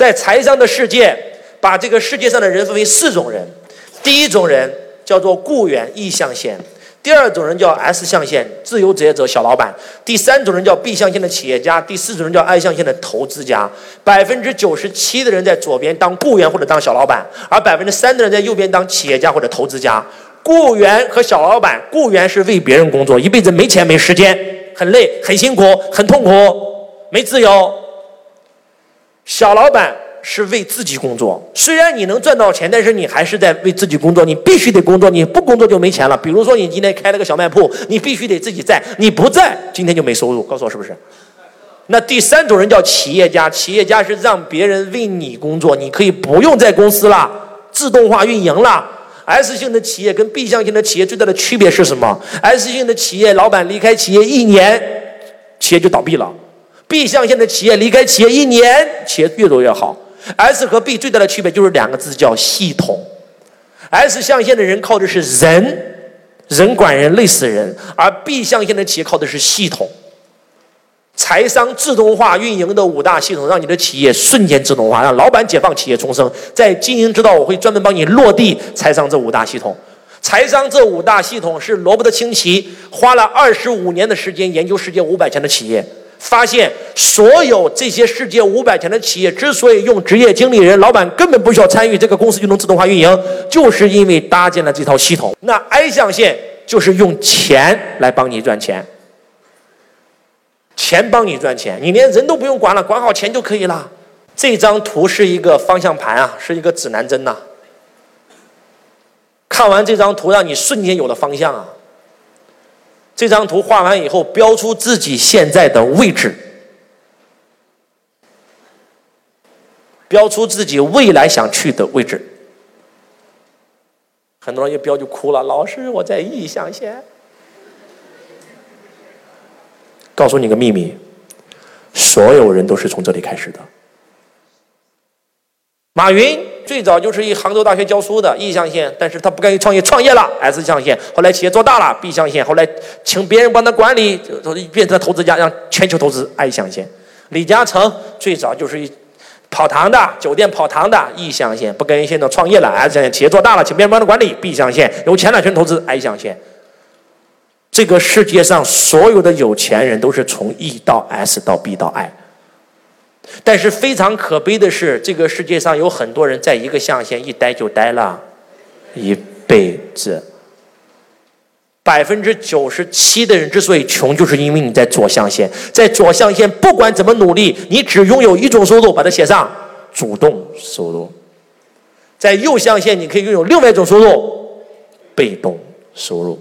在财商的世界，把这个世界上的人分为四种人。第一种人叫做雇员，意象线。第二种人叫 S 象限，自由职业者、小老板；第三种人叫 B 象限的企业家；第四种人叫 I 象限的投资家。百分之九十七的人在左边当雇员或者当小老板，而百分之三的人在右边当企业家或者投资家。雇员和小老板，雇员是为别人工作，一辈子没钱没时间，很累很辛苦很痛苦，没自由。小老板。是为自己工作，虽然你能赚到钱，但是你还是在为自己工作。你必须得工作，你不工作就没钱了。比如说，你今天开了个小卖铺，你必须得自己在，你不在，今天就没收入。告诉我是不是？那第三种人叫企业家，企业家是让别人为你工作，你可以不用在公司了，自动化运营了。S 型的企业跟 B 象型的企业最大的区别是什么？S 型的企业老板离开企业一年，企业就倒闭了；B 象限的企业离开企业一年，企业越做越好。S 和 B 最大的区别就是两个字，叫系统。S 象限的人靠的是人，人管人累死人；而 B 象限的企业靠的是系统。财商自动化运营的五大系统，让你的企业瞬间自动化，让老板解放，企业重生。在经营之道，我会专门帮你落地财商这五大系统。财商这五大系统是罗伯特清崎花了二十五年的时间研究世界五百强的企业。发现所有这些世界五百强的企业之所以用职业经理人，老板根本不需要参与，这个公司就能自动化运营，就是因为搭建了这套系统。那 I 象限就是用钱来帮你赚钱，钱帮你赚钱，你连人都不用管了，管好钱就可以了。这张图是一个方向盘啊，是一个指南针呐。看完这张图，让你瞬间有了方向啊。这张图画完以后，标出自己现在的位置，标出自己未来想去的位置。很多人一标就哭了，老师，我在意象线。告诉你个秘密，所有人都是从这里开始的。马云。最早就是一杭州大学教书的 E 象限，但是他不甘于创业，创业了 S 象限，后来企业做大了 B 象限，后来请别人帮他管理，变成了投资家，让全球投资 I 象限。李嘉诚最早就是一跑堂的酒店跑堂的 E 象限，不甘于现在创业了 S 象限，企业做大了，请别人帮他管理 B 象限，有钱了全投资 I 象限。这个世界上所有的有钱人都是从 E 到 S 到 B 到 I。但是非常可悲的是，这个世界上有很多人在一个象限一待就待了一辈子。百分之九十七的人之所以穷，就是因为你在左象限，在左象限不管怎么努力，你只拥有一种收入，把它写上主动收入；在右象限，你可以拥有另外一种收入，被动收入。